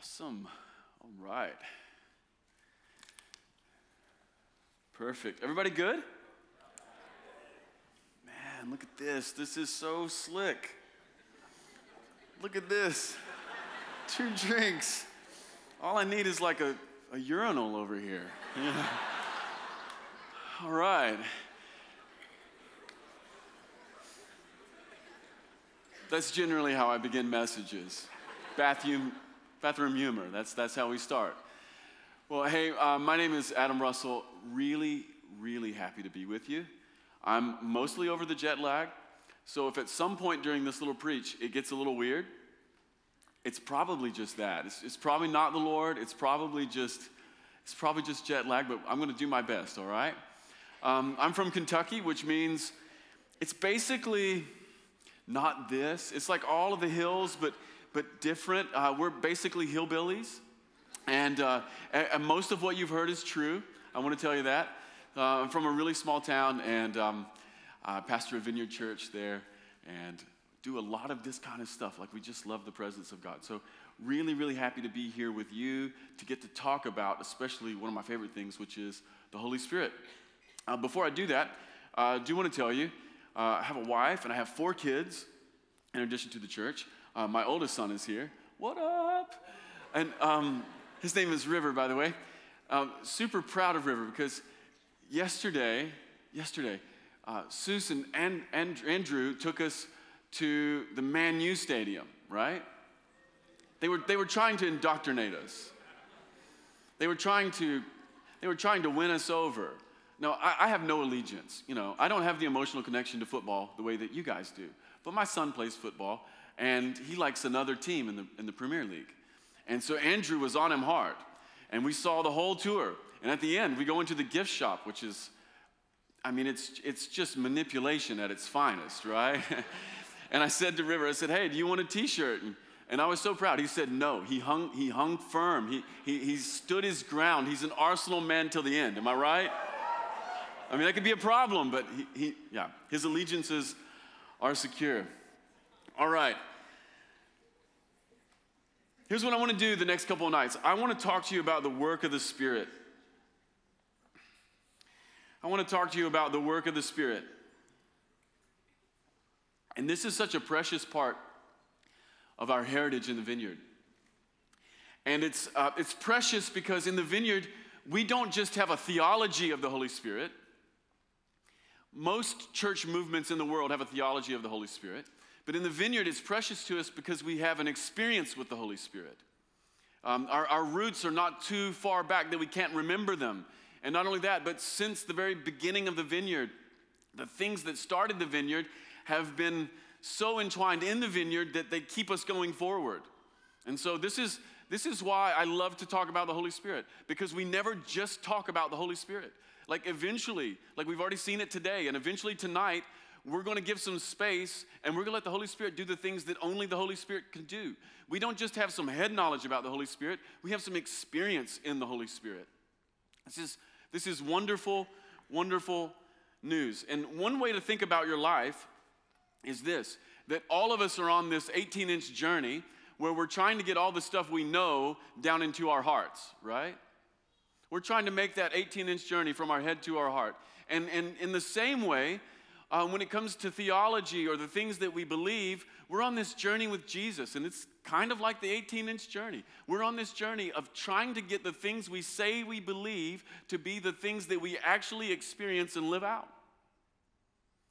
Awesome. All right. Perfect. Everybody good? Man, look at this. This is so slick. Look at this. Two drinks. All I need is like a, a urinal over here. Yeah. All right. That's generally how I begin messages. Bathroom, bathroom humor. That's, that's how we start. Well, hey, uh, my name is Adam Russell. Really, really happy to be with you. I'm mostly over the jet lag. So if at some point during this little preach it gets a little weird, it's probably just that. It's, it's probably not the Lord. It's probably just it's probably just jet lag, but I'm going to do my best. All right. Um, I'm from Kentucky, which means it's basically not this. It's like all of the hills, but but different. Uh, we're basically hillbillies, and, uh, and, most of what you've heard is true. I want to tell you that. Uh, I'm from a really small town, and um, uh, pastor a vineyard church there, and do a lot of this kind of stuff. Like we just love the presence of God. So really, really happy to be here with you to get to talk about, especially one of my favorite things, which is the Holy Spirit. Uh, before I do that, uh, I do want to tell you, I have a wife and I have four kids in addition to the church. Uh, my oldest son is here. What up? And um, his name is River, by the way. Um, super proud of River because yesterday, yesterday, uh, Susan and, and Andrew took us to the Man U Stadium, right? They were, they were trying to indoctrinate us. They were trying to, they were trying to win us over. No, I, I have no allegiance. You know, I don't have the emotional connection to football the way that you guys do. But my son plays football, and he likes another team in the, in the Premier League. And so Andrew was on him hard. And we saw the whole tour. And at the end, we go into the gift shop, which is, I mean, it's, it's just manipulation at its finest, right? and I said to River, I said, hey, do you want a t shirt? And, I was so proud. He said no. He hung, he hung firm. He, he, he stood his ground. He's an Arsenal man till the end. Am I right? I mean, that could be a problem, but he, he yeah, his allegiances are secure. All right. Here's what I want to do the next couple of nights I want to talk to you about the work of the Spirit. I want to talk to you about the work of the Spirit. And this is such a precious part of our heritage in the vineyard. And it's, uh, it's precious because in the vineyard, we don't just have a theology of the Holy Spirit. Most church movements in the world have a theology of the Holy Spirit. But in the vineyard, it's precious to us because we have an experience with the Holy Spirit. Um, our, our roots are not too far back that we can't remember them. And not only that, but since the very beginning of the vineyard, the things that started the vineyard have been so entwined in the vineyard that they keep us going forward. And so this is this is why I love to talk about the Holy Spirit because we never just talk about the Holy Spirit. Like eventually, like we've already seen it today and eventually tonight we're going to give some space and we're going to let the Holy Spirit do the things that only the Holy Spirit can do. We don't just have some head knowledge about the Holy Spirit, we have some experience in the Holy Spirit. This is, this is wonderful, wonderful news. And one way to think about your life is this that all of us are on this 18 inch journey where we're trying to get all the stuff we know down into our hearts, right? We're trying to make that 18 inch journey from our head to our heart. And, and in the same way, uh, when it comes to theology or the things that we believe, we're on this journey with Jesus, and it's kind of like the 18 inch journey. We're on this journey of trying to get the things we say we believe to be the things that we actually experience and live out.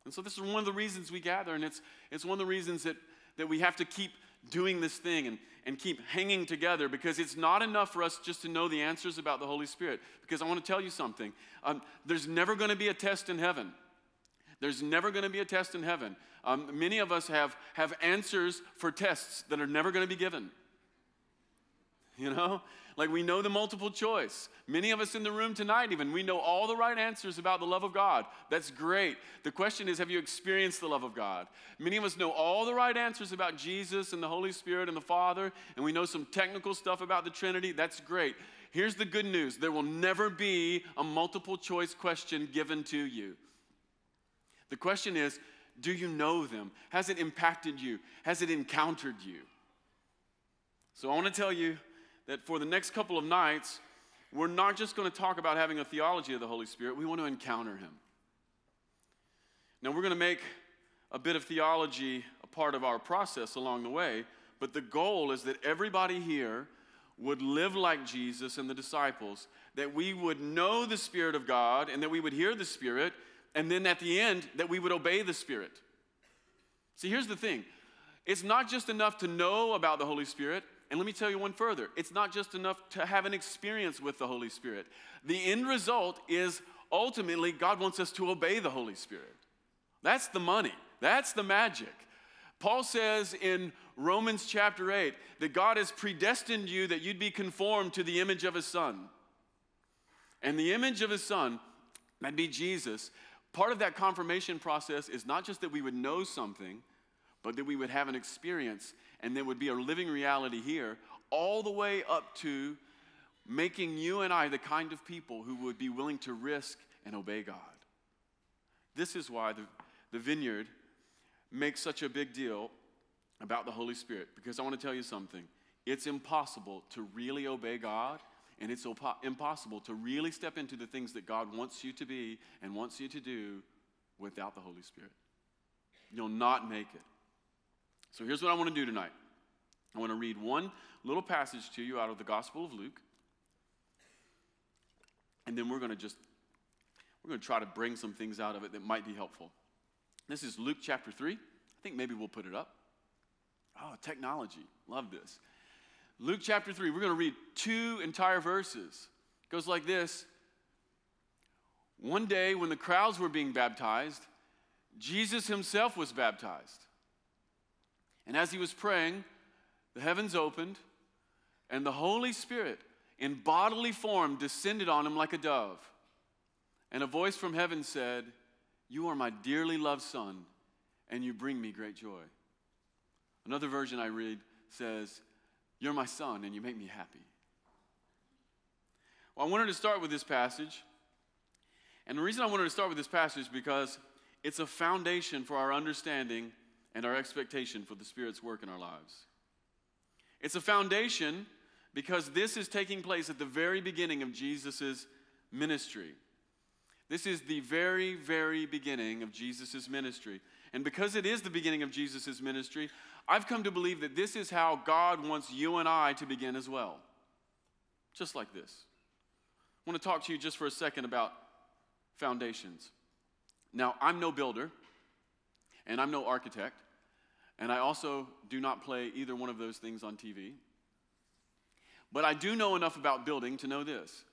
And so, this is one of the reasons we gather, and it's, it's one of the reasons that, that we have to keep doing this thing and, and keep hanging together because it's not enough for us just to know the answers about the Holy Spirit. Because I want to tell you something um, there's never going to be a test in heaven there's never going to be a test in heaven. Um, many of us have, have answers for tests that are never going to be given. You know? Like we know the multiple choice. Many of us in the room tonight, even, we know all the right answers about the love of God. That's great. The question is, have you experienced the love of God? Many of us know all the right answers about Jesus and the Holy Spirit and the Father, and we know some technical stuff about the Trinity. That's great. Here's the good news there will never be a multiple choice question given to you. The question is do you know them? Has it impacted you? Has it encountered you? So I want to tell you that for the next couple of nights, we're not just going to talk about having a theology of the Holy Spirit, we want to encounter Him. Now, we're going to make a bit of theology a part of our process along the way, but the goal is that everybody here would live like Jesus and the disciples, that we would know the Spirit of God and that we would hear the Spirit, and then at the end, that we would obey the Spirit. See, here's the thing it's not just enough to know about the Holy Spirit. And let me tell you one further it's not just enough to have an experience with the Holy Spirit. The end result is ultimately God wants us to obey the Holy Spirit. That's the money, that's the magic. Paul says in Romans chapter 8 that God has predestined you that you'd be conformed to the image of his son. And the image of his son, that'd be Jesus, part of that confirmation process is not just that we would know something, but that we would have an experience and there would be a living reality here, all the way up to making you and I the kind of people who would be willing to risk and obey God. This is why the, the vineyard makes such a big deal about the Holy Spirit because I want to tell you something. It's impossible to really obey God, and it's impossible to really step into the things that God wants you to be and wants you to do without the Holy Spirit. You'll not make it. So here's what I want to do tonight I want to read one little passage to you out of the Gospel of Luke, and then we're going to just we're going to try to bring some things out of it that might be helpful. This is Luke chapter 3. I think maybe we'll put it up. Oh, technology. Love this. Luke chapter 3. We're going to read two entire verses. It goes like this One day, when the crowds were being baptized, Jesus himself was baptized. And as he was praying, the heavens opened, and the Holy Spirit, in bodily form, descended on him like a dove. And a voice from heaven said, you are my dearly loved son, and you bring me great joy. Another version I read says, You're my son, and you make me happy. Well, I wanted to start with this passage. And the reason I wanted to start with this passage is because it's a foundation for our understanding and our expectation for the Spirit's work in our lives. It's a foundation because this is taking place at the very beginning of Jesus' ministry. This is the very, very beginning of Jesus' ministry. And because it is the beginning of Jesus' ministry, I've come to believe that this is how God wants you and I to begin as well. Just like this. I want to talk to you just for a second about foundations. Now, I'm no builder, and I'm no architect, and I also do not play either one of those things on TV. But I do know enough about building to know this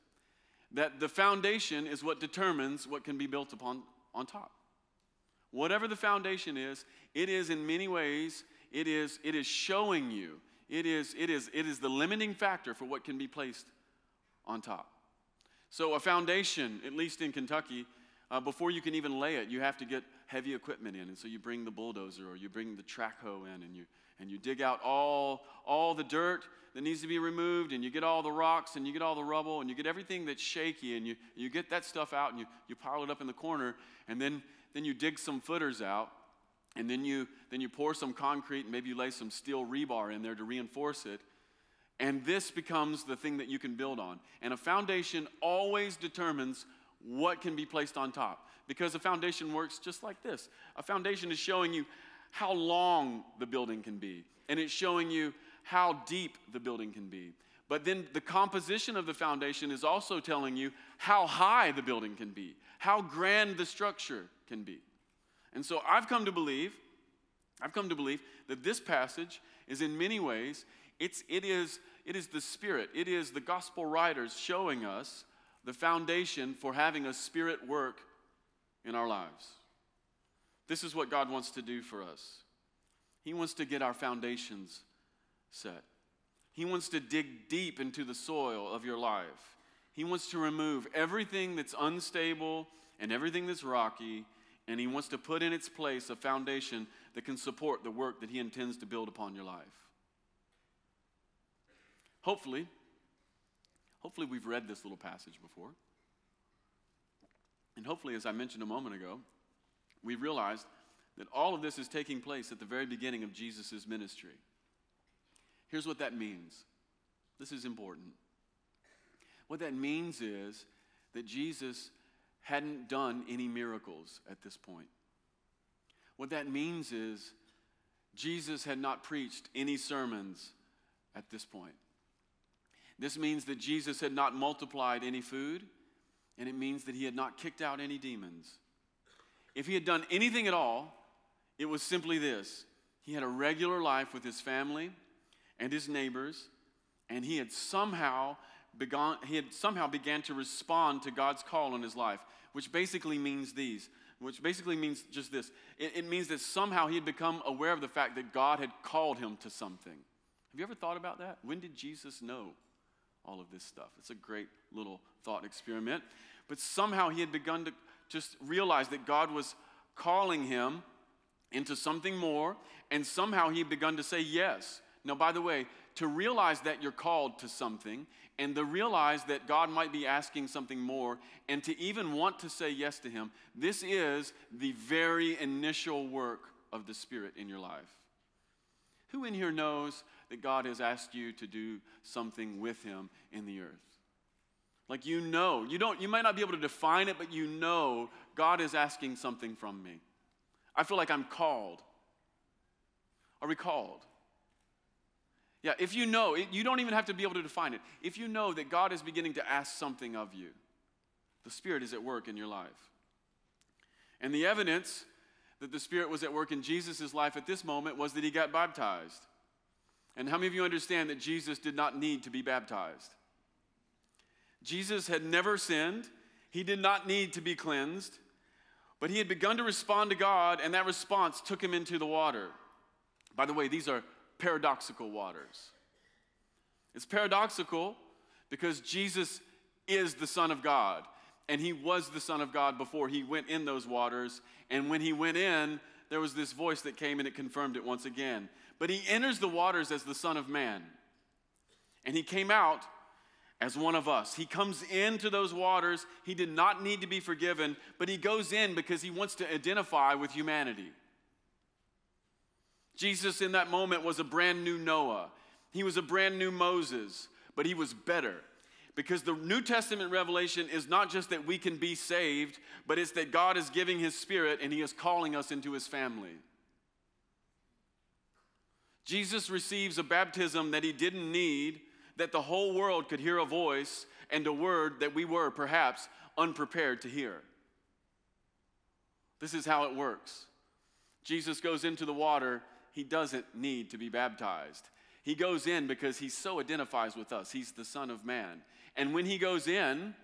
that the foundation is what determines what can be built upon on top. Whatever the foundation is, it is in many ways, it is, it is showing you, it is, it, is, it is the limiting factor for what can be placed on top. So, a foundation, at least in Kentucky, uh, before you can even lay it, you have to get heavy equipment in. And so you bring the bulldozer or you bring the track hoe in and you, and you dig out all, all the dirt that needs to be removed and you get all the rocks and you get all the rubble and you get everything that's shaky and you, you get that stuff out and you, you pile it up in the corner and then, then you dig some footers out and then you, then you pour some concrete and maybe you lay some steel rebar in there to reinforce it. And this becomes the thing that you can build on. And a foundation always determines what can be placed on top because a foundation works just like this. A foundation is showing you how long the building can be, and it's showing you how deep the building can be. But then the composition of the foundation is also telling you how high the building can be, how grand the structure can be. And so I've come to believe, I've come to believe that this passage is in many ways, it's, it, is, it is the Spirit, it is the gospel writers showing us the foundation for having a Spirit work in our lives. This is what God wants to do for us. He wants to get our foundations set. He wants to dig deep into the soil of your life. He wants to remove everything that's unstable and everything that's rocky, and He wants to put in its place a foundation that can support the work that He intends to build upon your life. Hopefully, hopefully we've read this little passage before. And hopefully, as I mentioned a moment ago, we realized that all of this is taking place at the very beginning of Jesus' ministry. Here's what that means This is important. What that means is that Jesus hadn't done any miracles at this point. What that means is Jesus had not preached any sermons at this point. This means that Jesus had not multiplied any food, and it means that he had not kicked out any demons. If he had done anything at all, it was simply this he had a regular life with his family and his neighbors, and he had somehow begun, he had somehow began to respond to God's call on his life, which basically means these, which basically means just this. It, it means that somehow he had become aware of the fact that God had called him to something. Have you ever thought about that? When did Jesus know all of this stuff? It's a great little thought experiment. But somehow he had begun to just realize that God was calling him into something more, and somehow he had begun to say yes. Now, by the way, to realize that you're called to something and to realize that God might be asking something more and to even want to say yes to Him, this is the very initial work of the Spirit in your life. Who in here knows that God has asked you to do something with Him in the earth? Like you know, you don't you might not be able to define it, but you know God is asking something from me. I feel like I'm called. Are we called? Yeah, if you know, you don't even have to be able to define it. If you know that God is beginning to ask something of you, the Spirit is at work in your life. And the evidence that the Spirit was at work in Jesus' life at this moment was that he got baptized. And how many of you understand that Jesus did not need to be baptized? Jesus had never sinned, he did not need to be cleansed, but he had begun to respond to God, and that response took him into the water. By the way, these are paradoxical waters. It's paradoxical because Jesus is the Son of God, and he was the Son of God before he went in those waters. And when he went in, there was this voice that came and it confirmed it once again. But he enters the waters as the Son of Man, and he came out as one of us. He comes into those waters. He did not need to be forgiven, but he goes in because he wants to identify with humanity. Jesus, in that moment, was a brand new Noah. He was a brand new Moses, but he was better. Because the New Testament revelation is not just that we can be saved, but it's that God is giving his spirit and he is calling us into his family. Jesus receives a baptism that he didn't need, that the whole world could hear a voice and a word that we were perhaps unprepared to hear. This is how it works. Jesus goes into the water he doesn't need to be baptized. He goes in because he so identifies with us. He's the Son of Man. And when he goes in,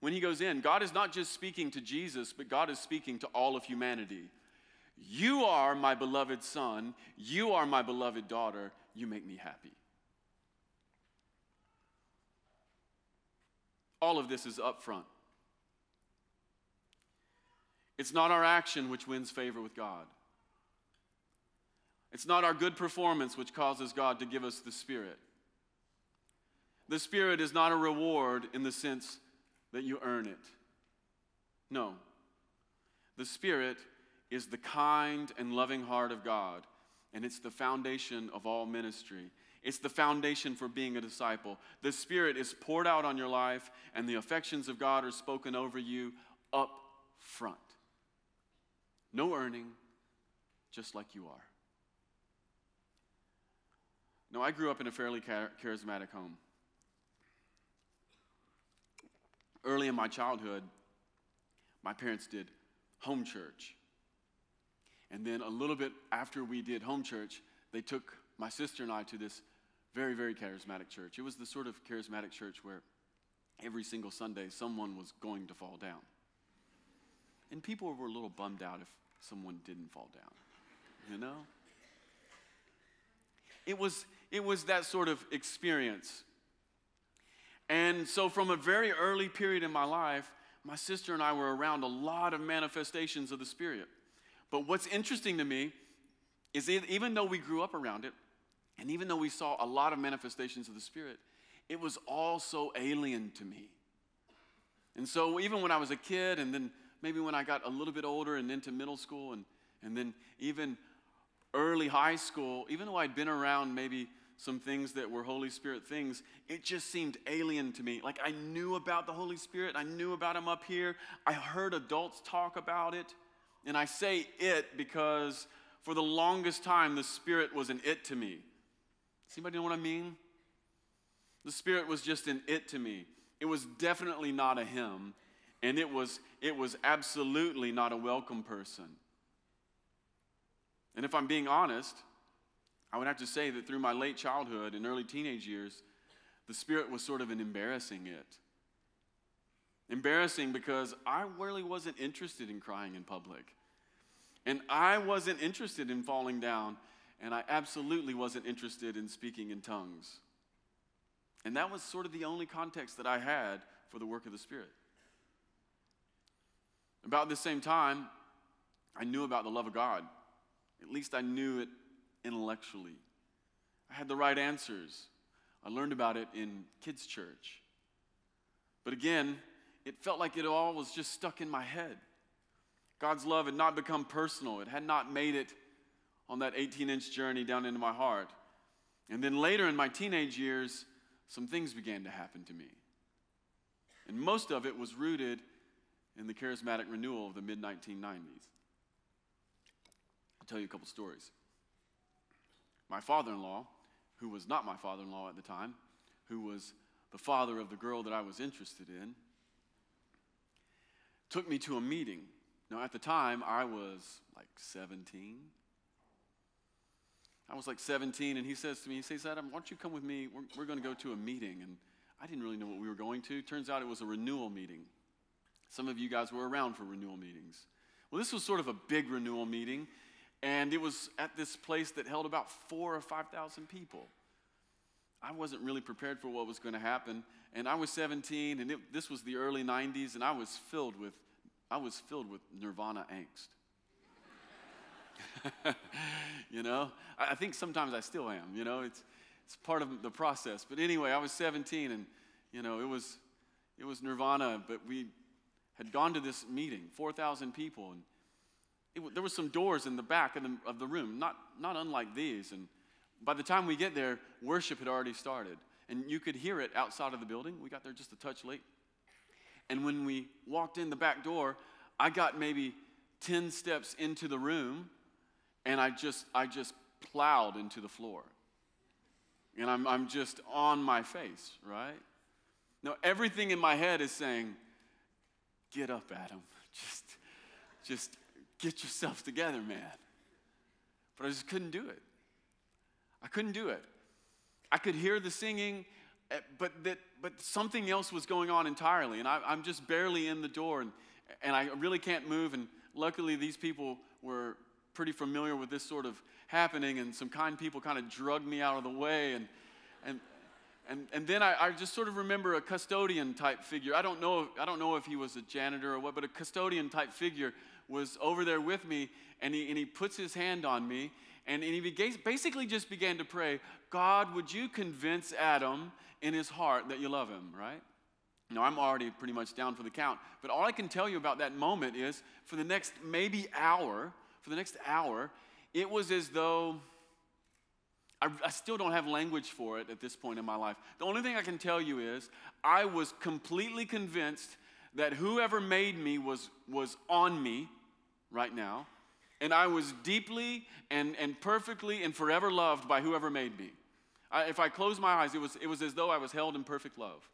when he goes in, God is not just speaking to Jesus, but God is speaking to all of humanity. You are my beloved son. You are my beloved daughter. You make me happy. All of this is up front. It's not our action which wins favor with God. It's not our good performance which causes God to give us the Spirit. The Spirit is not a reward in the sense that you earn it. No. The Spirit is the kind and loving heart of God, and it's the foundation of all ministry. It's the foundation for being a disciple. The Spirit is poured out on your life, and the affections of God are spoken over you up front. No earning, just like you are. No, I grew up in a fairly charismatic home. Early in my childhood, my parents did home church. And then a little bit after we did home church, they took my sister and I to this very, very charismatic church. It was the sort of charismatic church where every single Sunday someone was going to fall down. And people were a little bummed out if someone didn't fall down, you know? It was, it was that sort of experience. And so, from a very early period in my life, my sister and I were around a lot of manifestations of the Spirit. But what's interesting to me is that even though we grew up around it, and even though we saw a lot of manifestations of the Spirit, it was all so alien to me. And so, even when I was a kid, and then maybe when I got a little bit older and into middle school, and, and then even early high school, even though I'd been around maybe some things that were Holy Spirit things, it just seemed alien to me. Like I knew about the Holy Spirit, I knew about Him up here. I heard adults talk about it. And I say it because for the longest time, the Spirit was an it to me. Does anybody know what I mean? The Spirit was just an it to me. It was definitely not a him, and it was, it was absolutely not a welcome person. And if I'm being honest, I would have to say that through my late childhood and early teenage years, the Spirit was sort of an embarrassing it. Embarrassing because I really wasn't interested in crying in public. And I wasn't interested in falling down, and I absolutely wasn't interested in speaking in tongues. And that was sort of the only context that I had for the work of the Spirit. About the same time, I knew about the love of God. At least I knew it intellectually. I had the right answers. I learned about it in kids' church. But again, it felt like it all was just stuck in my head. God's love had not become personal, it had not made it on that 18 inch journey down into my heart. And then later in my teenage years, some things began to happen to me. And most of it was rooted in the charismatic renewal of the mid 1990s. I'll tell you a couple stories. My father in law, who was not my father in law at the time, who was the father of the girl that I was interested in, took me to a meeting. Now, at the time, I was like 17. I was like 17, and he says to me, he says, Adam, why don't you come with me? We're, we're going to go to a meeting. And I didn't really know what we were going to. Turns out it was a renewal meeting. Some of you guys were around for renewal meetings. Well, this was sort of a big renewal meeting, and it was at this place that held about four or 5,000 people. I wasn't really prepared for what was going to happen, and I was 17, and it, this was the early 90s, and I was filled with, I was filled with nirvana angst. you know, I, I think sometimes I still am. You know, it's it's part of the process. But anyway, I was 17, and you know, it was it was nirvana. But we had gone to this meeting, 4,000 people, and it, there were some doors in the back of the, of the room, not not unlike these. And by the time we get there, worship had already started, and you could hear it outside of the building. We got there just a touch late. And when we walked in the back door, I got maybe 10 steps into the room and I just, I just plowed into the floor. And I'm, I'm just on my face, right? Now, everything in my head is saying, Get up, Adam. Just, just get yourself together, man. But I just couldn't do it. I couldn't do it. I could hear the singing, eh, but, that, but something else was going on entirely. And I, I'm just barely in the door, and, and I really can't move. And luckily, these people were pretty familiar with this sort of happening, and some kind people kind of drugged me out of the way. And, and, and, and then I, I just sort of remember a custodian type figure. I don't, know, I don't know if he was a janitor or what, but a custodian type figure was over there with me, and he, and he puts his hand on me, and, and he basically just began to pray, God, would you convince Adam in his heart that you love him, right? Now, I'm already pretty much down for the count, but all I can tell you about that moment is for the next maybe hour, for the next hour, it was as though I, I, still don't have language for it at this point in my life. The only thing I can tell you is I was completely convinced that whoever made me was, was on me right now, and I was deeply and, and perfectly and forever loved by whoever made me. I, if I closed my eyes, it was, it was as though I was held in perfect love.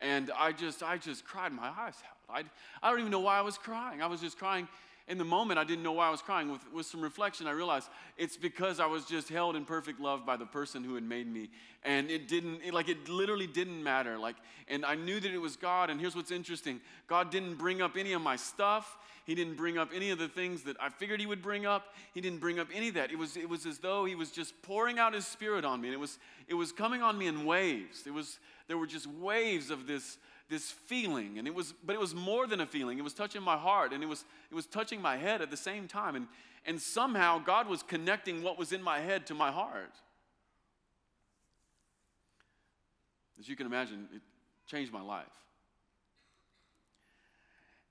And I just, I just cried my eyes out. I, I don't even know why I was crying. I was just crying in the moment, I didn't know why I was crying. With, with some reflection, I realized it's because I was just held in perfect love by the person who had made me. And it didn't, it, like, it literally didn't matter. Like, and I knew that it was God. And here's what's interesting God didn't bring up any of my stuff. He didn't bring up any of the things that I figured he would bring up. He didn't bring up any of that. It was, it was as though he was just pouring out his spirit on me. And it was, it was coming on me in waves. It was, there were just waves of this this feeling and it was but it was more than a feeling. It was touching my heart and it was it was touching my head at the same time. And and somehow god was connecting what was in my head to my heart. As you can imagine it changed my life.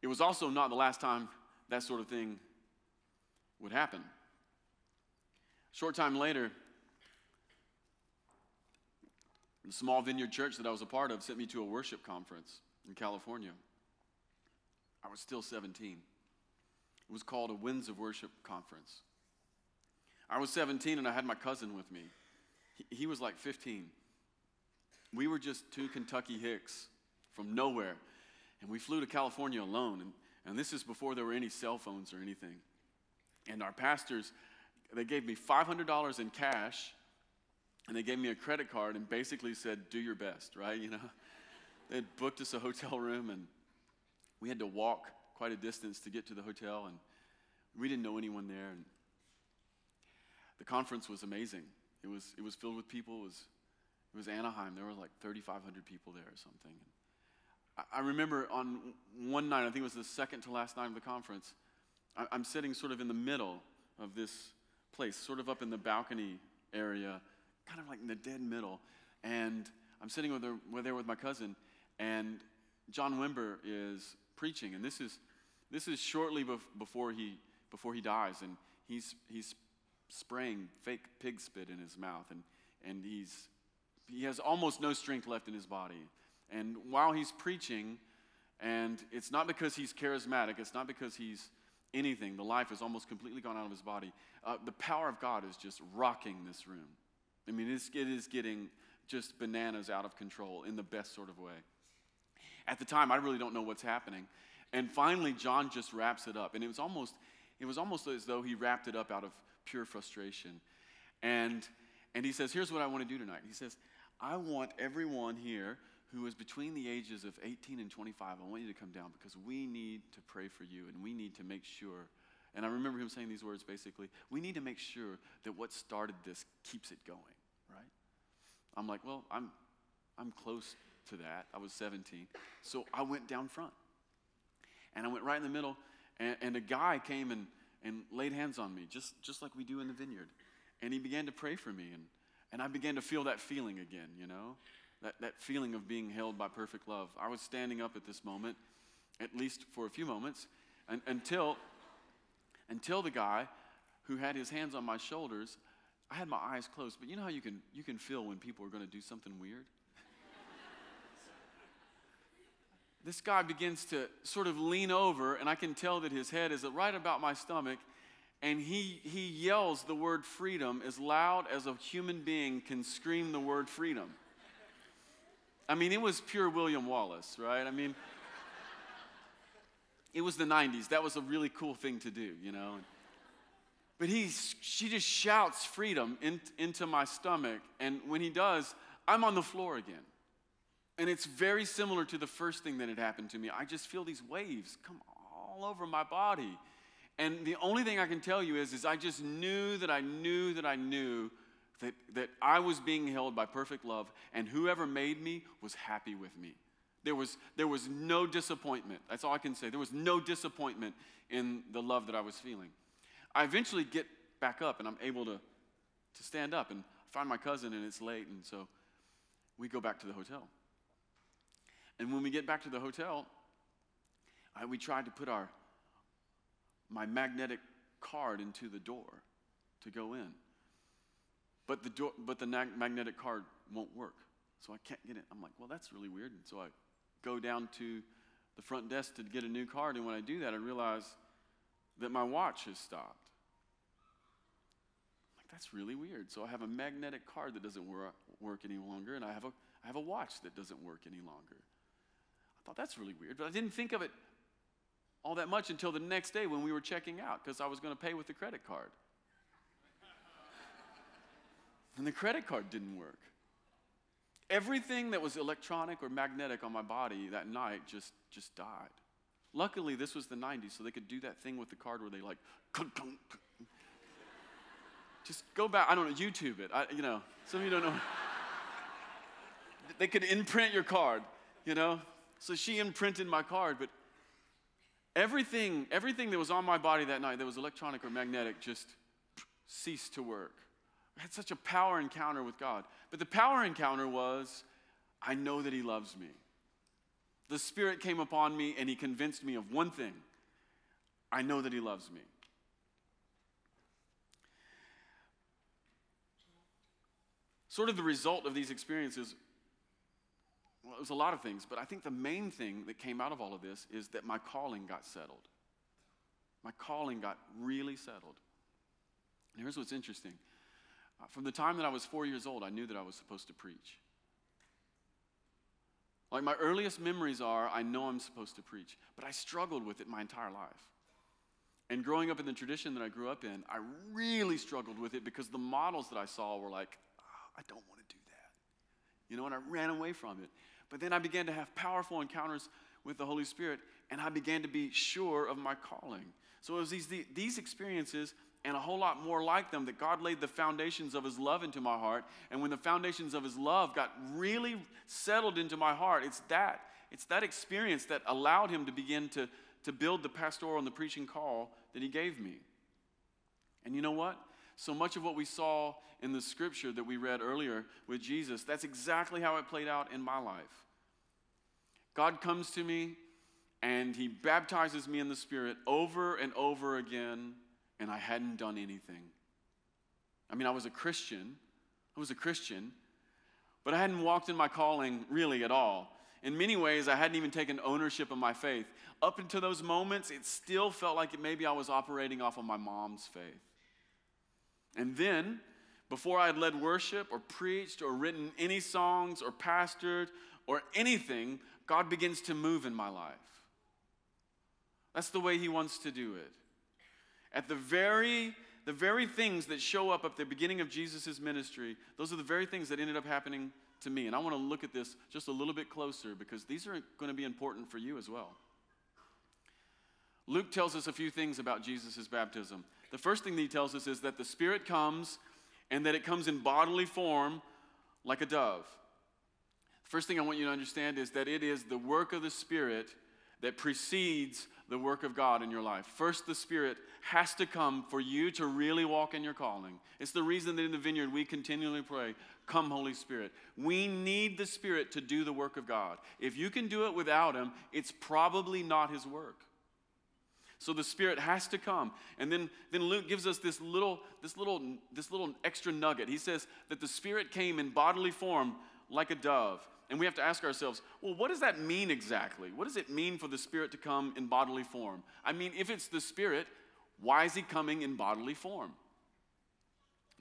It was also not the last time that sort of thing would happen. Short time later The small vineyard church that I was a part of sent me to a worship conference in California. I was still 17. It was called a Winds of Worship Conference. I was 17 and I had my cousin with me. He, was like 15. We were just two Kentucky hicks from nowhere. And we flew to California alone. And, and this is before there were any cell phones or anything. And our pastors, they gave me $500 in cash and they gave me a credit card and basically said, do your best, right? You know, they had booked us a hotel room and we had to walk quite a distance to get to the hotel and we didn't know anyone there. And the conference was amazing. It was, it was filled with people. It was, it was Anaheim. There were like 3,500 people there or something. I, I remember on one night, I think it was the second to last night of the conference, I, I'm sitting sort of in the middle of this place, sort of up in the balcony area, kind of like in the dead middle. And I'm sitting with there, there with my cousin, and John Wimber is preaching. And this is, this is shortly bef- before, he, before he dies. And he's, he's spraying fake pig spit in his mouth. And, and he's, he has almost no strength left in his body. And while he's preaching, and it's not because he's charismatic, it's not because he's anything, the life has almost completely gone out of his body. Uh, the power of God is just rocking this room. I mean, it's, it is getting just bananas out of control in the best sort of way. At the time, I really don't know what's happening. And finally, John just wraps it up. And it was almost, it was almost as though he wrapped it up out of pure frustration. And, and he says, Here's what I want to do tonight. He says, I want everyone here who is between the ages of 18 and 25, I want you to come down because we need to pray for you and we need to make sure. And I remember him saying these words basically we need to make sure that what started this keeps it going, right? I'm like, well, I'm, I'm close to that. I was 17. So I went down front. And I went right in the middle, and, and a guy came and, and laid hands on me, just, just like we do in the vineyard. And he began to pray for me, and, and I began to feel that feeling again, you know? That, that feeling of being held by perfect love. I was standing up at this moment, at least for a few moments, and, until, until the guy who had his hands on my shoulders, I had my eyes closed, but you know how you can, you can feel when people are going to do something weird? this guy begins to sort of lean over, and I can tell that his head is right about my stomach, and he, he yells the word freedom as loud as a human being can scream the word freedom. I mean, it was pure William Wallace, right? I mean, it was the 90s. That was a really cool thing to do, you know? But he, she just shouts freedom in, into my stomach, and when he does, I'm on the floor again. And it's very similar to the first thing that had happened to me. I just feel these waves come all over my body. And the only thing I can tell you is, is I just knew that I knew that I knew that, that I was being held by perfect love, and whoever made me was happy with me. There was, there was no disappointment. That's all I can say. There was no disappointment in the love that I was feeling. I eventually get back up and I'm able to, to stand up and find my cousin, and it's late, and so we go back to the hotel. And when we get back to the hotel, I, we tried to put our my magnetic card into the door to go in. But the, door, but the magnetic card won't work. So I can't get it. I'm like, well, that's really weird. And so I go down to the front desk to get a new card. And when I do that, I realize that my watch has stopped. I'm like, that's really weird. So I have a magnetic card that doesn't work, work any longer, and I have, a, I have a watch that doesn't work any longer. I thought that's really weird, but I didn't think of it all that much until the next day when we were checking out because I was going to pay with the credit card. and the credit card didn't work. Everything that was electronic or magnetic on my body that night just, just died. Luckily, this was the 90s, so they could do that thing with the card where they like, just go back. I don't know, YouTube it. I, you know, some of you don't know. they could imprint your card, you know, so she imprinted my card, but everything, everything that was on my body that night that was electronic or magnetic just ceased to work. I had such a power encounter with God. But the power encounter was I know that He loves me. The Spirit came upon me and He convinced me of one thing I know that He loves me. Sort of the result of these experiences well, it was a lot of things, but I think the main thing that came out of all of this is that my calling got settled. My calling got really settled. And here's what's interesting. From the time that I was four years old, I knew that I was supposed to preach. Like my earliest memories are, I know I'm supposed to preach, but I struggled with it my entire life. And growing up in the tradition that I grew up in, I really struggled with it because the models that I saw were like, oh, I don't want to do that. You know, and I ran away from it. But then I began to have powerful encounters with the Holy Spirit, and I began to be sure of my calling. So it was these, these experiences and a whole lot more like them that God laid the foundations of His love into my heart. And when the foundations of His love got really settled into my heart, it's that. It's that experience that allowed Him to begin to, to build the pastoral and the preaching call that He gave me. And you know what? So much of what we saw in the scripture that we read earlier with Jesus, that's exactly how it played out in my life. God comes to me and He baptizes me in the Spirit over and over again and I hadn't done anything. I mean, I was a Christian. I was a Christian, but I hadn't walked in my calling really at all. In many ways, I hadn't even taken ownership of my faith. Up until those moments, it still felt like maybe I was operating off of my mom's faith. And then, before I had led worship or preached or written any songs or pastored or anything, God begins to move in my life. That's the way He wants to do it at the very the very things that show up at the beginning of Jesus' ministry, those are the very things that ended up happening to me. And I want to look at this just a little bit closer because these are going to be important for you as well. Luke tells us a few things about Jesus' baptism. The first thing that he tells us is that the Spirit comes and that it comes in bodily form like a dove. The first thing I want you to understand is that it is the work of the Spirit that precedes the work of God in your life. First, the Spirit has to come for you to really walk in your calling. It's the reason that in the vineyard we continually pray, Come, Holy Spirit. We need the Spirit to do the work of God. If you can do it without Him, it's probably not His work. So the Spirit has to come. And then, then Luke gives us this little, this, little, this little extra nugget. He says that the Spirit came in bodily form like a dove. And we have to ask ourselves, well, what does that mean exactly? What does it mean for the Spirit to come in bodily form? I mean, if it's the Spirit, why is He coming in bodily form?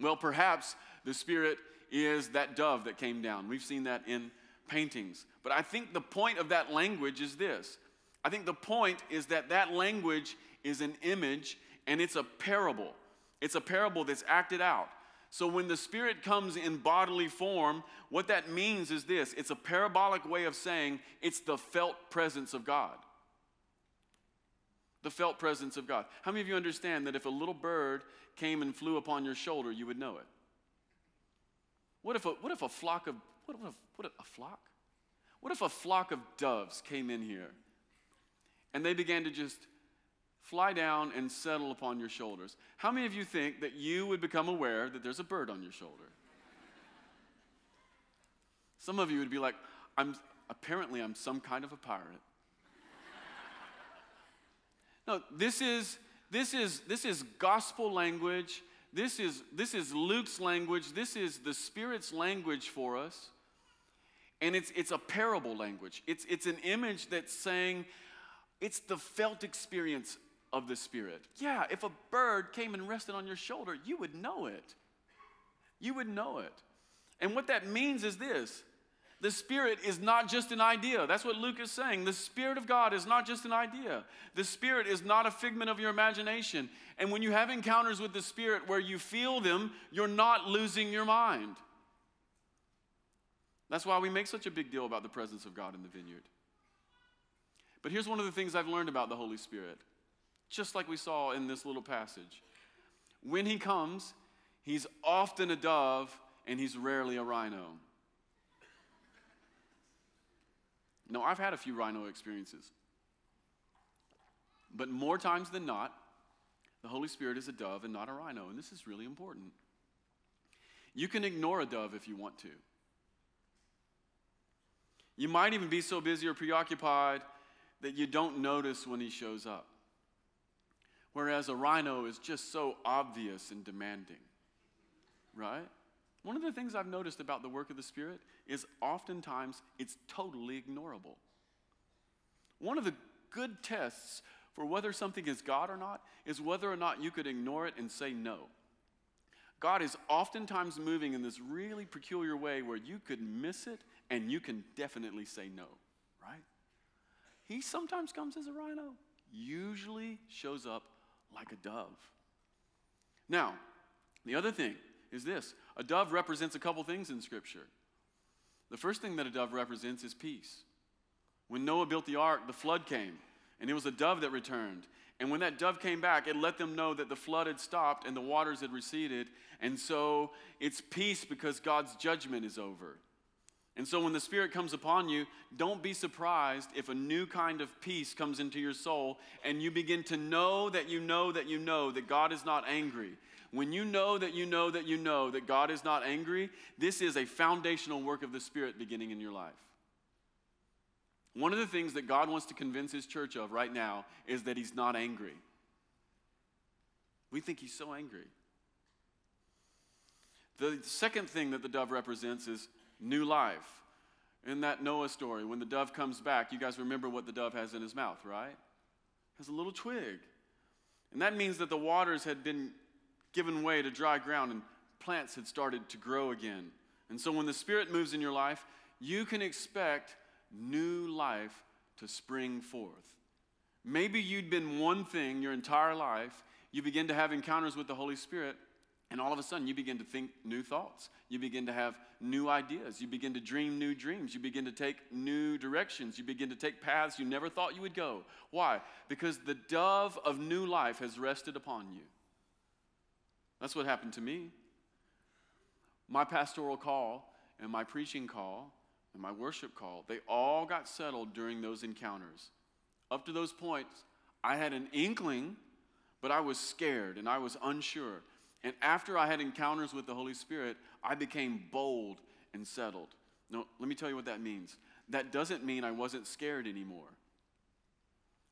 Well, perhaps the Spirit is that dove that came down. We've seen that in paintings. But I think the point of that language is this I think the point is that that language is an image and it's a parable. It's a parable that's acted out. So when the Spirit comes in bodily form, what that means is this it's a parabolic way of saying it's the felt presence of God. The felt presence of God. How many of you understand that if a little bird came and flew upon your shoulder, you would know it? What if a, what if a flock of, what if, what if a flock? What if a flock of doves came in here and they began to just fly down and settle upon your shoulders. How many of you think that you would become aware that there's a bird on your shoulder? Some of you would be like, I'm apparently I'm some kind of a pirate. no, this is this is this is gospel language. This is this is Luke's language. This is the Spirit's language for us. And it's it's a parable language. It's it's an image that's saying it's the felt experience of the Spirit. Yeah, if a bird came and rested on your shoulder, you would know it. You would know it. And what that means is this the Spirit is not just an idea. That's what Luke is saying. The Spirit of God is not just an idea. The Spirit is not a figment of your imagination. And when you have encounters with the Spirit where you feel them, you're not losing your mind. That's why we make such a big deal about the presence of God in the vineyard. But here's one of the things I've learned about the Holy Spirit just like we saw in this little passage. When he comes, he's often a dove and he's rarely a rhino. Now, I've had a few rhino experiences, but more times than not, the Holy Spirit is a dove and not a rhino, and this is really important. You can ignore a dove if you want to. You might even be so busy or preoccupied that you don't notice when he shows up. Whereas a rhino is just so obvious and demanding, right? One of the things I've noticed about the work of the Spirit is oftentimes it's totally ignorable. One of the good tests for whether something is God or not is whether or not you could ignore it and say no. God is oftentimes moving in this really peculiar way where you could miss it and you can definitely say no, right? He sometimes comes as a rhino, usually shows up like a dove. Now, the other thing is this a dove represents a couple things in Scripture. The first thing that a dove represents is peace. When Noah built the ark, the flood came, and it was a dove that returned. And when that dove came back, it let them know that the flood had stopped and the waters had receded. And so it's peace because God's judgment is over. And so when the Spirit comes upon you, don't be surprised if a new kind of peace comes into your soul and you begin to know that you know that you know that God is not angry. When you know that you know that you know that God is not angry, this is a foundational work of the Spirit beginning in your life. One of the things that God wants to convince His church of right now is that He's not angry. We think He's so angry. The second thing that the dove represents is new life. In that Noah story, when the dove comes back, you guys remember what the dove has in his mouth, right? Has a little twig. And that means that the waters had been given way to dry ground and plants had started to grow again. And so when the Spirit moves in your life, you can expect new life to spring forth. Maybe you'd been one thing your entire life, you begin to have encounters with the Holy Spirit, and all of a sudden, you begin to think new thoughts. You begin to have new ideas. You begin to dream new dreams. You begin to take new directions. You begin to take paths you never thought you would go. Why? Because the dove of new life has rested upon you. That's what happened to me. My pastoral call and my preaching call and my worship call, they all got settled during those encounters. Up to those points, I had an inkling, but I was scared and I was unsure. And after I had encounters with the Holy Spirit, I became bold and settled. No, let me tell you what that means. That doesn't mean I wasn't scared anymore.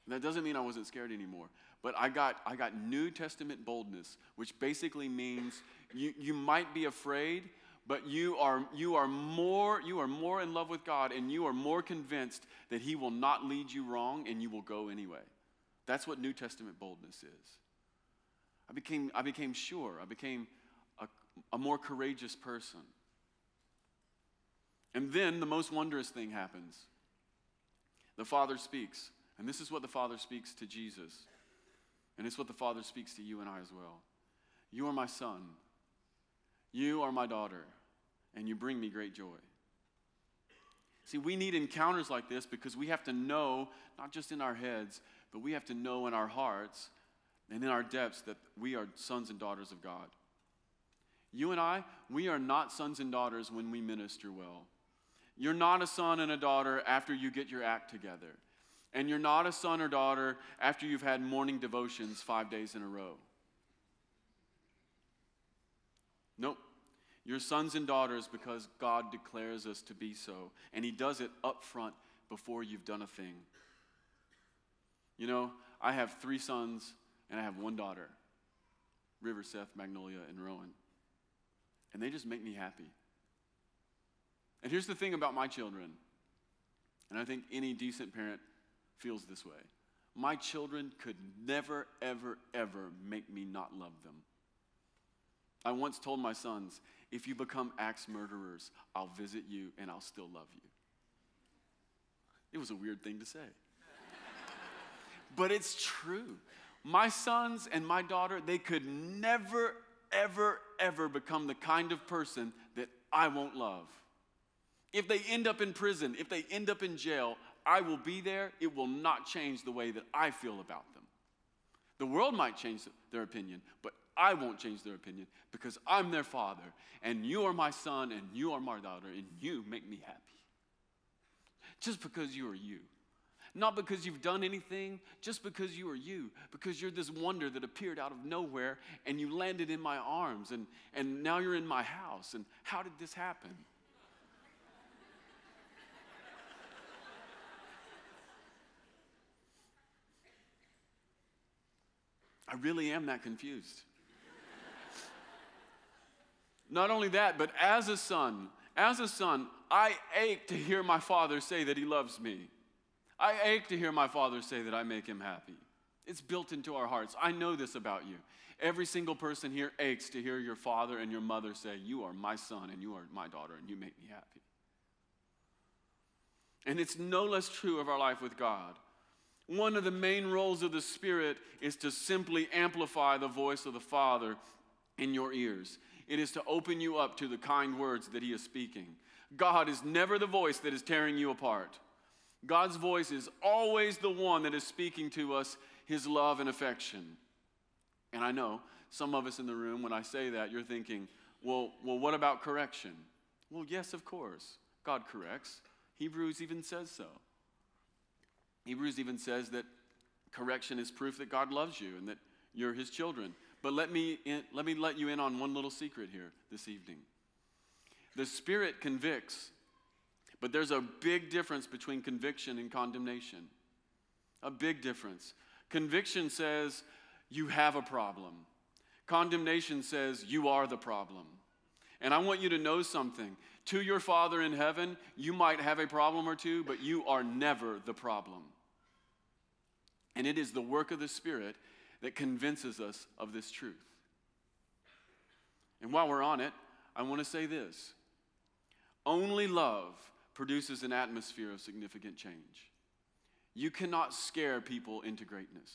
That doesn't mean I wasn't scared anymore. But I got, I got New Testament boldness, which basically means you, you might be afraid, but you are, you, are more, you are more in love with God and you are more convinced that He will not lead you wrong and you will go anyway. That's what New Testament boldness is. I became, I became sure. I became a, a more courageous person. And then the most wondrous thing happens. The Father speaks. And this is what the Father speaks to Jesus. And it's what the Father speaks to you and I as well. You are my son. You are my daughter. And you bring me great joy. See, we need encounters like this because we have to know, not just in our heads, but we have to know in our hearts and in our depths that we are sons and daughters of God. You and I, we are not sons and daughters when we minister well. You're not a son and a daughter after you get your act together. And you're not a son or daughter after you've had morning devotions five days in a row. Nope. You're sons and daughters because God declares us to be so. And He does it up front before you've done a thing. You know, I have three sons and I have one daughter, River, Seth, Magnolia, and Rowan. And they just make me happy. And here's the thing about my children, and I think any decent parent feels this way my children could never, ever, ever make me not love them. I once told my sons, if you become axe murderers, I'll visit you and I'll still love you. It was a weird thing to say. but it's true. My sons and my daughter, they could never, ever, ever become the kind of person that I won't love. If they end up in prison, if they end up in jail, I will be there. It will not change the way that I feel about them. The world might change their opinion, but I won't change their opinion because I'm their father, and you are my son, and you are my daughter, and you make me happy. Just because you are you. Not because you've done anything, just because you are you, because you're this wonder that appeared out of nowhere and you landed in my arms and, and now you're in my house. And how did this happen? I really am that confused. Not only that, but as a son, as a son, I ache to hear my father say that he loves me. I ache to hear my father say that I make him happy. It's built into our hearts. I know this about you. Every single person here aches to hear your father and your mother say, You are my son and you are my daughter and you make me happy. And it's no less true of our life with God. One of the main roles of the Spirit is to simply amplify the voice of the Father in your ears. It is to open you up to the kind words that He is speaking. God is never the voice that is tearing you apart. God's voice is always the one that is speaking to us His love and affection. And I know some of us in the room, when I say that, you're thinking, well, well, what about correction? Well, yes, of course. God corrects. Hebrews even says so. Hebrews even says that correction is proof that God loves you and that you're his children. But let me, in, let me let you in on one little secret here this evening. The Spirit convicts, but there's a big difference between conviction and condemnation. A big difference. Conviction says you have a problem, condemnation says you are the problem. And I want you to know something. To your Father in heaven, you might have a problem or two, but you are never the problem. And it is the work of the Spirit that convinces us of this truth. And while we're on it, I want to say this only love produces an atmosphere of significant change. You cannot scare people into greatness.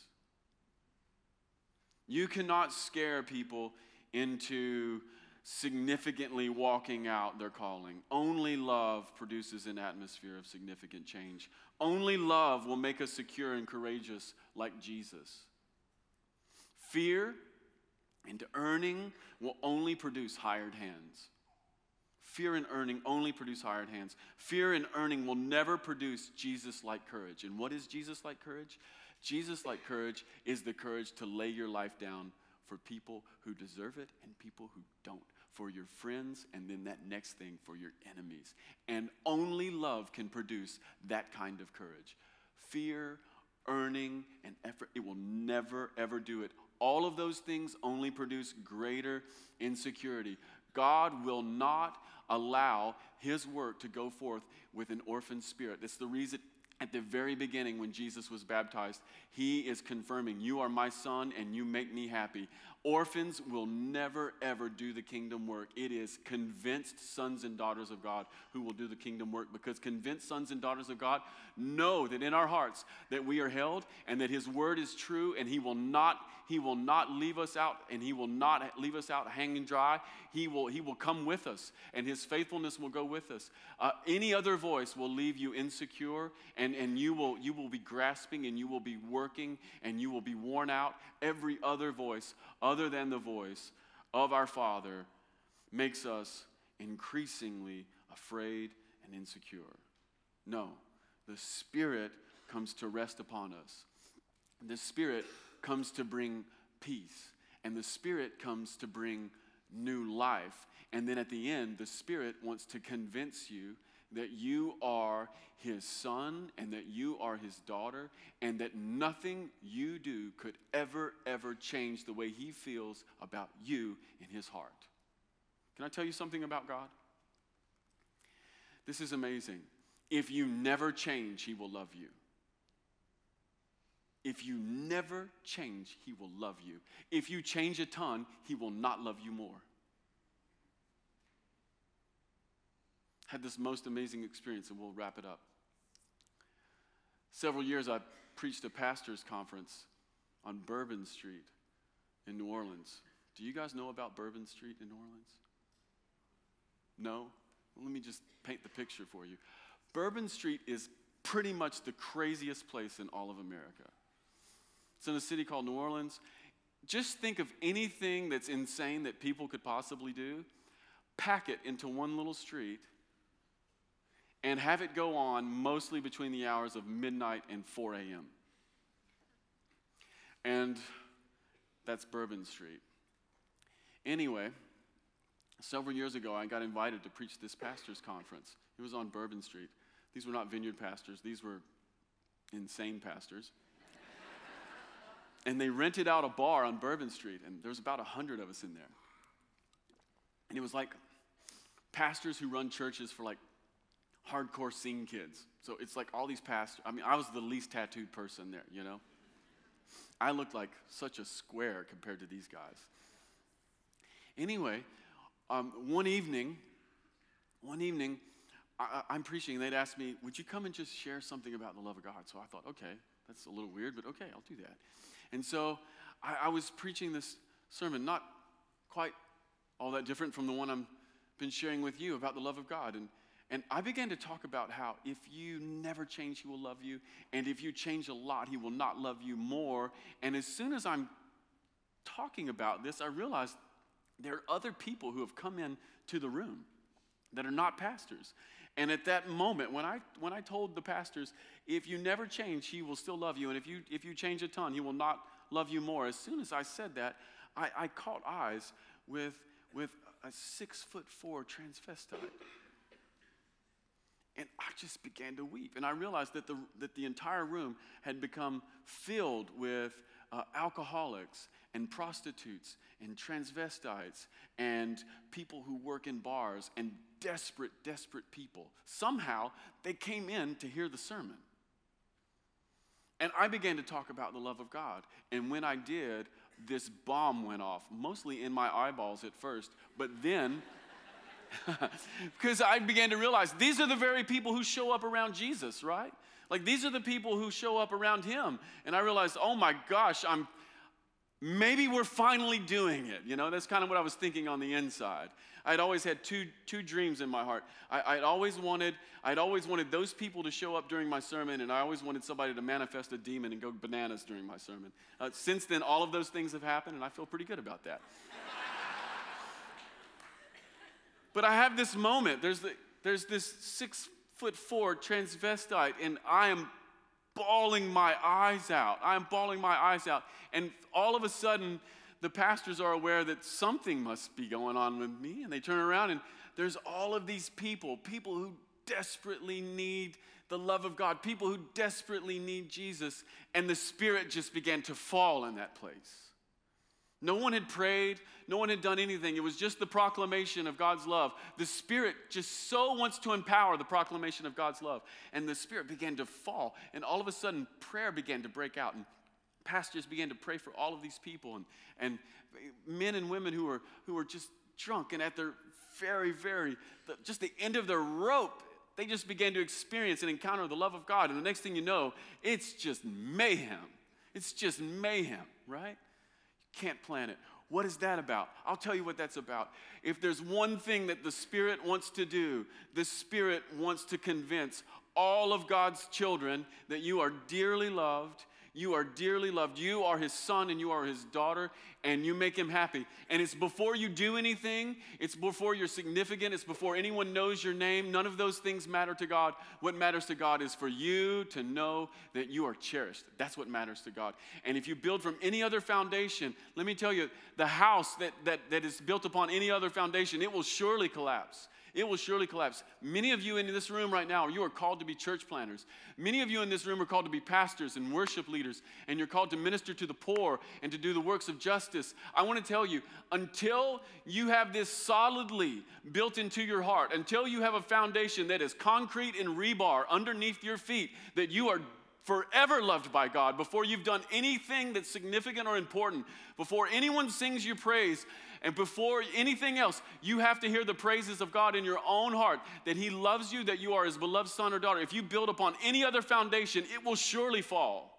You cannot scare people into significantly walking out their calling. Only love produces an atmosphere of significant change. Only love will make us secure and courageous like Jesus. Fear and earning will only produce hired hands. Fear and earning only produce hired hands. Fear and earning will never produce Jesus like courage. And what is Jesus like courage? Jesus like courage is the courage to lay your life down for people who deserve it and people who don't for your friends, and then that next thing for your enemies. And only love can produce that kind of courage. Fear, earning, and effort, it will never, ever do it. All of those things only produce greater insecurity. God will not allow his work to go forth with an orphan spirit. That's the reason at the very beginning when Jesus was baptized, he is confirming, You are my son and you make me happy. Orphans will never, ever do the kingdom work. It is convinced sons and daughters of God who will do the kingdom work because convinced sons and daughters of God know that in our hearts that we are held and that his word is true and he will not he will not leave us out and he will not leave us out hanging dry. He will he will come with us and his faithfulness will go with us. Uh, any other voice will leave you insecure and and you will you will be grasping and you will be working and you will be worn out. Every other voice other than the voice of our father makes us increasingly afraid and insecure no the Spirit comes to rest upon us. The Spirit comes to bring peace, and the Spirit comes to bring new life. And then at the end, the Spirit wants to convince you that you are His son and that you are His daughter, and that nothing you do could ever, ever change the way He feels about you in His heart. Can I tell you something about God? This is amazing. If you never change, He will love you. If you never change, He will love you. If you change a ton, He will not love you more. Had this most amazing experience, and we'll wrap it up. Several years I preached a pastor's conference on Bourbon Street in New Orleans. Do you guys know about Bourbon Street in New Orleans? No? Well, let me just paint the picture for you. Bourbon Street is pretty much the craziest place in all of America. It's in a city called New Orleans. Just think of anything that's insane that people could possibly do, pack it into one little street, and have it go on mostly between the hours of midnight and 4 a.m. And that's Bourbon Street. Anyway, several years ago, I got invited to preach this pastor's conference. It was on Bourbon Street. These were not vineyard pastors, these were insane pastors. and they rented out a bar on Bourbon Street, and there's about a hundred of us in there. And it was like pastors who run churches for like hardcore scene kids. So it's like all these pastors. I mean, I was the least tattooed person there, you know? I looked like such a square compared to these guys. Anyway, um, one evening, one evening, I, am preaching. And they'd ask me, Would you come and just share something about the love of God? So I thought, Okay, that's a little weird, but okay, I'll do that. And so I, I was preaching this sermon, not quite all that different from the one I've been sharing with you about the love of God. And, and I began to talk about how if you never change, He will love you. And if you change a lot, He will not love you more. And as soon as I'm talking about this, I realized there are other people who have come in to the room that are not pastors. And at that moment, when I, when I told the pastors, if you never change, he will still love you. And if you, if you change a ton, he will not love you more. As soon as I said that, I, I caught eyes with, with a six foot four transvestite. Just began to weep. And I realized that the, that the entire room had become filled with uh, alcoholics and prostitutes and transvestites and people who work in bars and desperate, desperate people. Somehow they came in to hear the sermon. And I began to talk about the love of God. And when I did, this bomb went off, mostly in my eyeballs at first, but then. because I began to realize these are the very people who show up around Jesus, right? Like these are the people who show up around him. And I realized, oh my gosh, I'm maybe we're finally doing it. You know, that's kind of what I was thinking on the inside. I'd always had two, two dreams in my heart. I, would always wanted, I'd always wanted those people to show up during my sermon, and I always wanted somebody to manifest a demon and go bananas during my sermon. Uh, since then, all of those things have happened, and I feel pretty good about that. But I have this moment. There's, the, there's this six foot four transvestite, and I am bawling my eyes out. I'm bawling my eyes out. And all of a sudden, the pastors are aware that something must be going on with me. And they turn around, and there's all of these people, people who desperately need the love of God, people who desperately need Jesus. And the Spirit just began to fall in that place. No one had prayed, no one had done anything. It was just the proclamation of God's love. The Spirit just so wants to empower the proclamation of God's love. And the Spirit began to fall, and all of a sudden, prayer began to break out. And pastors began to pray for all of these people, and, and men and women who were, who were just drunk and at their very, very, just the end of their rope they just began to experience and encounter the love of God. And the next thing you know, it's just mayhem. It's just mayhem, right? Can't plan it. What is that about? I'll tell you what that's about. If there's one thing that the Spirit wants to do, the Spirit wants to convince all of God's children that you are dearly loved you are dearly loved. You are his son and you are his daughter, and you make him happy. And it's before you do anything, it's before you're significant, it's before anyone knows your name. None of those things matter to God. What matters to God is for you to know that you are cherished. That's what matters to God. And if you build from any other foundation, let me tell you, the house that, that, that is built upon any other foundation, it will surely collapse it will surely collapse. Many of you in this room right now, you are called to be church planners. Many of you in this room are called to be pastors and worship leaders, and you're called to minister to the poor and to do the works of justice. I want to tell you, until you have this solidly built into your heart, until you have a foundation that is concrete and rebar underneath your feet, that you are forever loved by God, before you've done anything that's significant or important, before anyone sings you praise, and before anything else, you have to hear the praises of God in your own heart that He loves you, that you are His beloved son or daughter. If you build upon any other foundation, it will surely fall.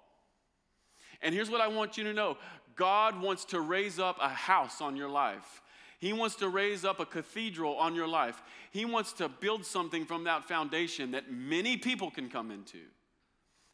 And here's what I want you to know God wants to raise up a house on your life. He wants to raise up a cathedral on your life. He wants to build something from that foundation that many people can come into.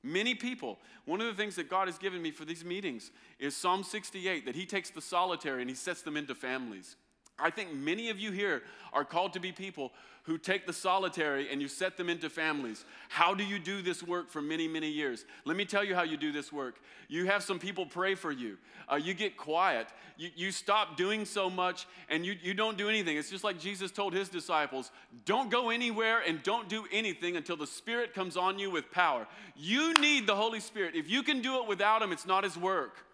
Many people. One of the things that God has given me for these meetings is Psalm 68 that He takes the solitary and He sets them into families. I think many of you here are called to be people who take the solitary and you set them into families. How do you do this work for many, many years? Let me tell you how you do this work. You have some people pray for you. Uh, you get quiet. You, you stop doing so much and you, you don't do anything. It's just like Jesus told his disciples don't go anywhere and don't do anything until the Spirit comes on you with power. You need the Holy Spirit. If you can do it without Him, it's not His work.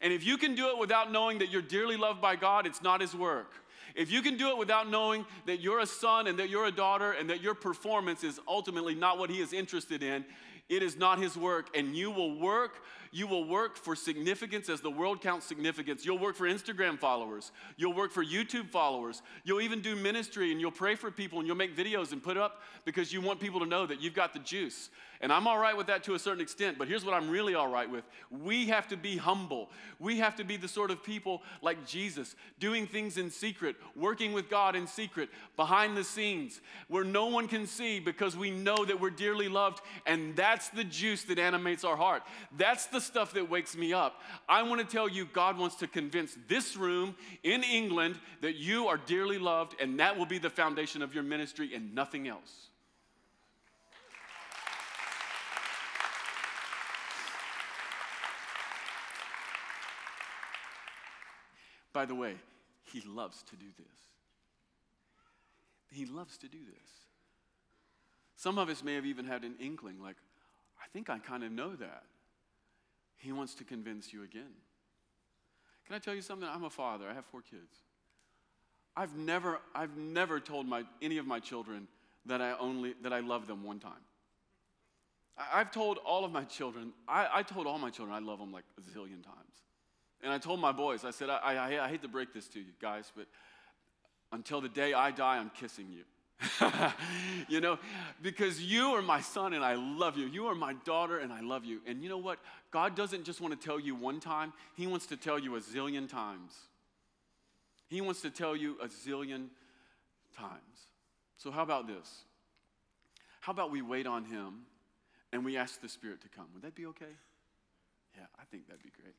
And if you can do it without knowing that you're dearly loved by God, it's not His work. If you can do it without knowing that you're a son and that you're a daughter and that your performance is ultimately not what he is interested in, it is not his work. And you will work, you will work for significance as the world counts significance. You'll work for Instagram followers. You'll work for YouTube followers. You'll even do ministry and you'll pray for people and you'll make videos and put up because you want people to know that you've got the juice. And I'm all right with that to a certain extent, but here's what I'm really all right with. We have to be humble. We have to be the sort of people like Jesus, doing things in secret, working with God in secret, behind the scenes, where no one can see because we know that we're dearly loved. And that's the juice that animates our heart. That's the stuff that wakes me up. I want to tell you, God wants to convince this room in England that you are dearly loved, and that will be the foundation of your ministry and nothing else. By the way, he loves to do this. He loves to do this. Some of us may have even had an inkling, like, I think I kind of know that. He wants to convince you again. Can I tell you something? I'm a father. I have four kids. I've never, I've never told my, any of my children that I only that I love them one time. I, have told all of my children, I, I told all my children I love them like a zillion times. And I told my boys, I said, I, I, I hate to break this to you guys, but until the day I die, I'm kissing you. you know, because you are my son and I love you. You are my daughter and I love you. And you know what? God doesn't just want to tell you one time, He wants to tell you a zillion times. He wants to tell you a zillion times. So, how about this? How about we wait on Him and we ask the Spirit to come? Would that be okay? Yeah, I think that'd be great.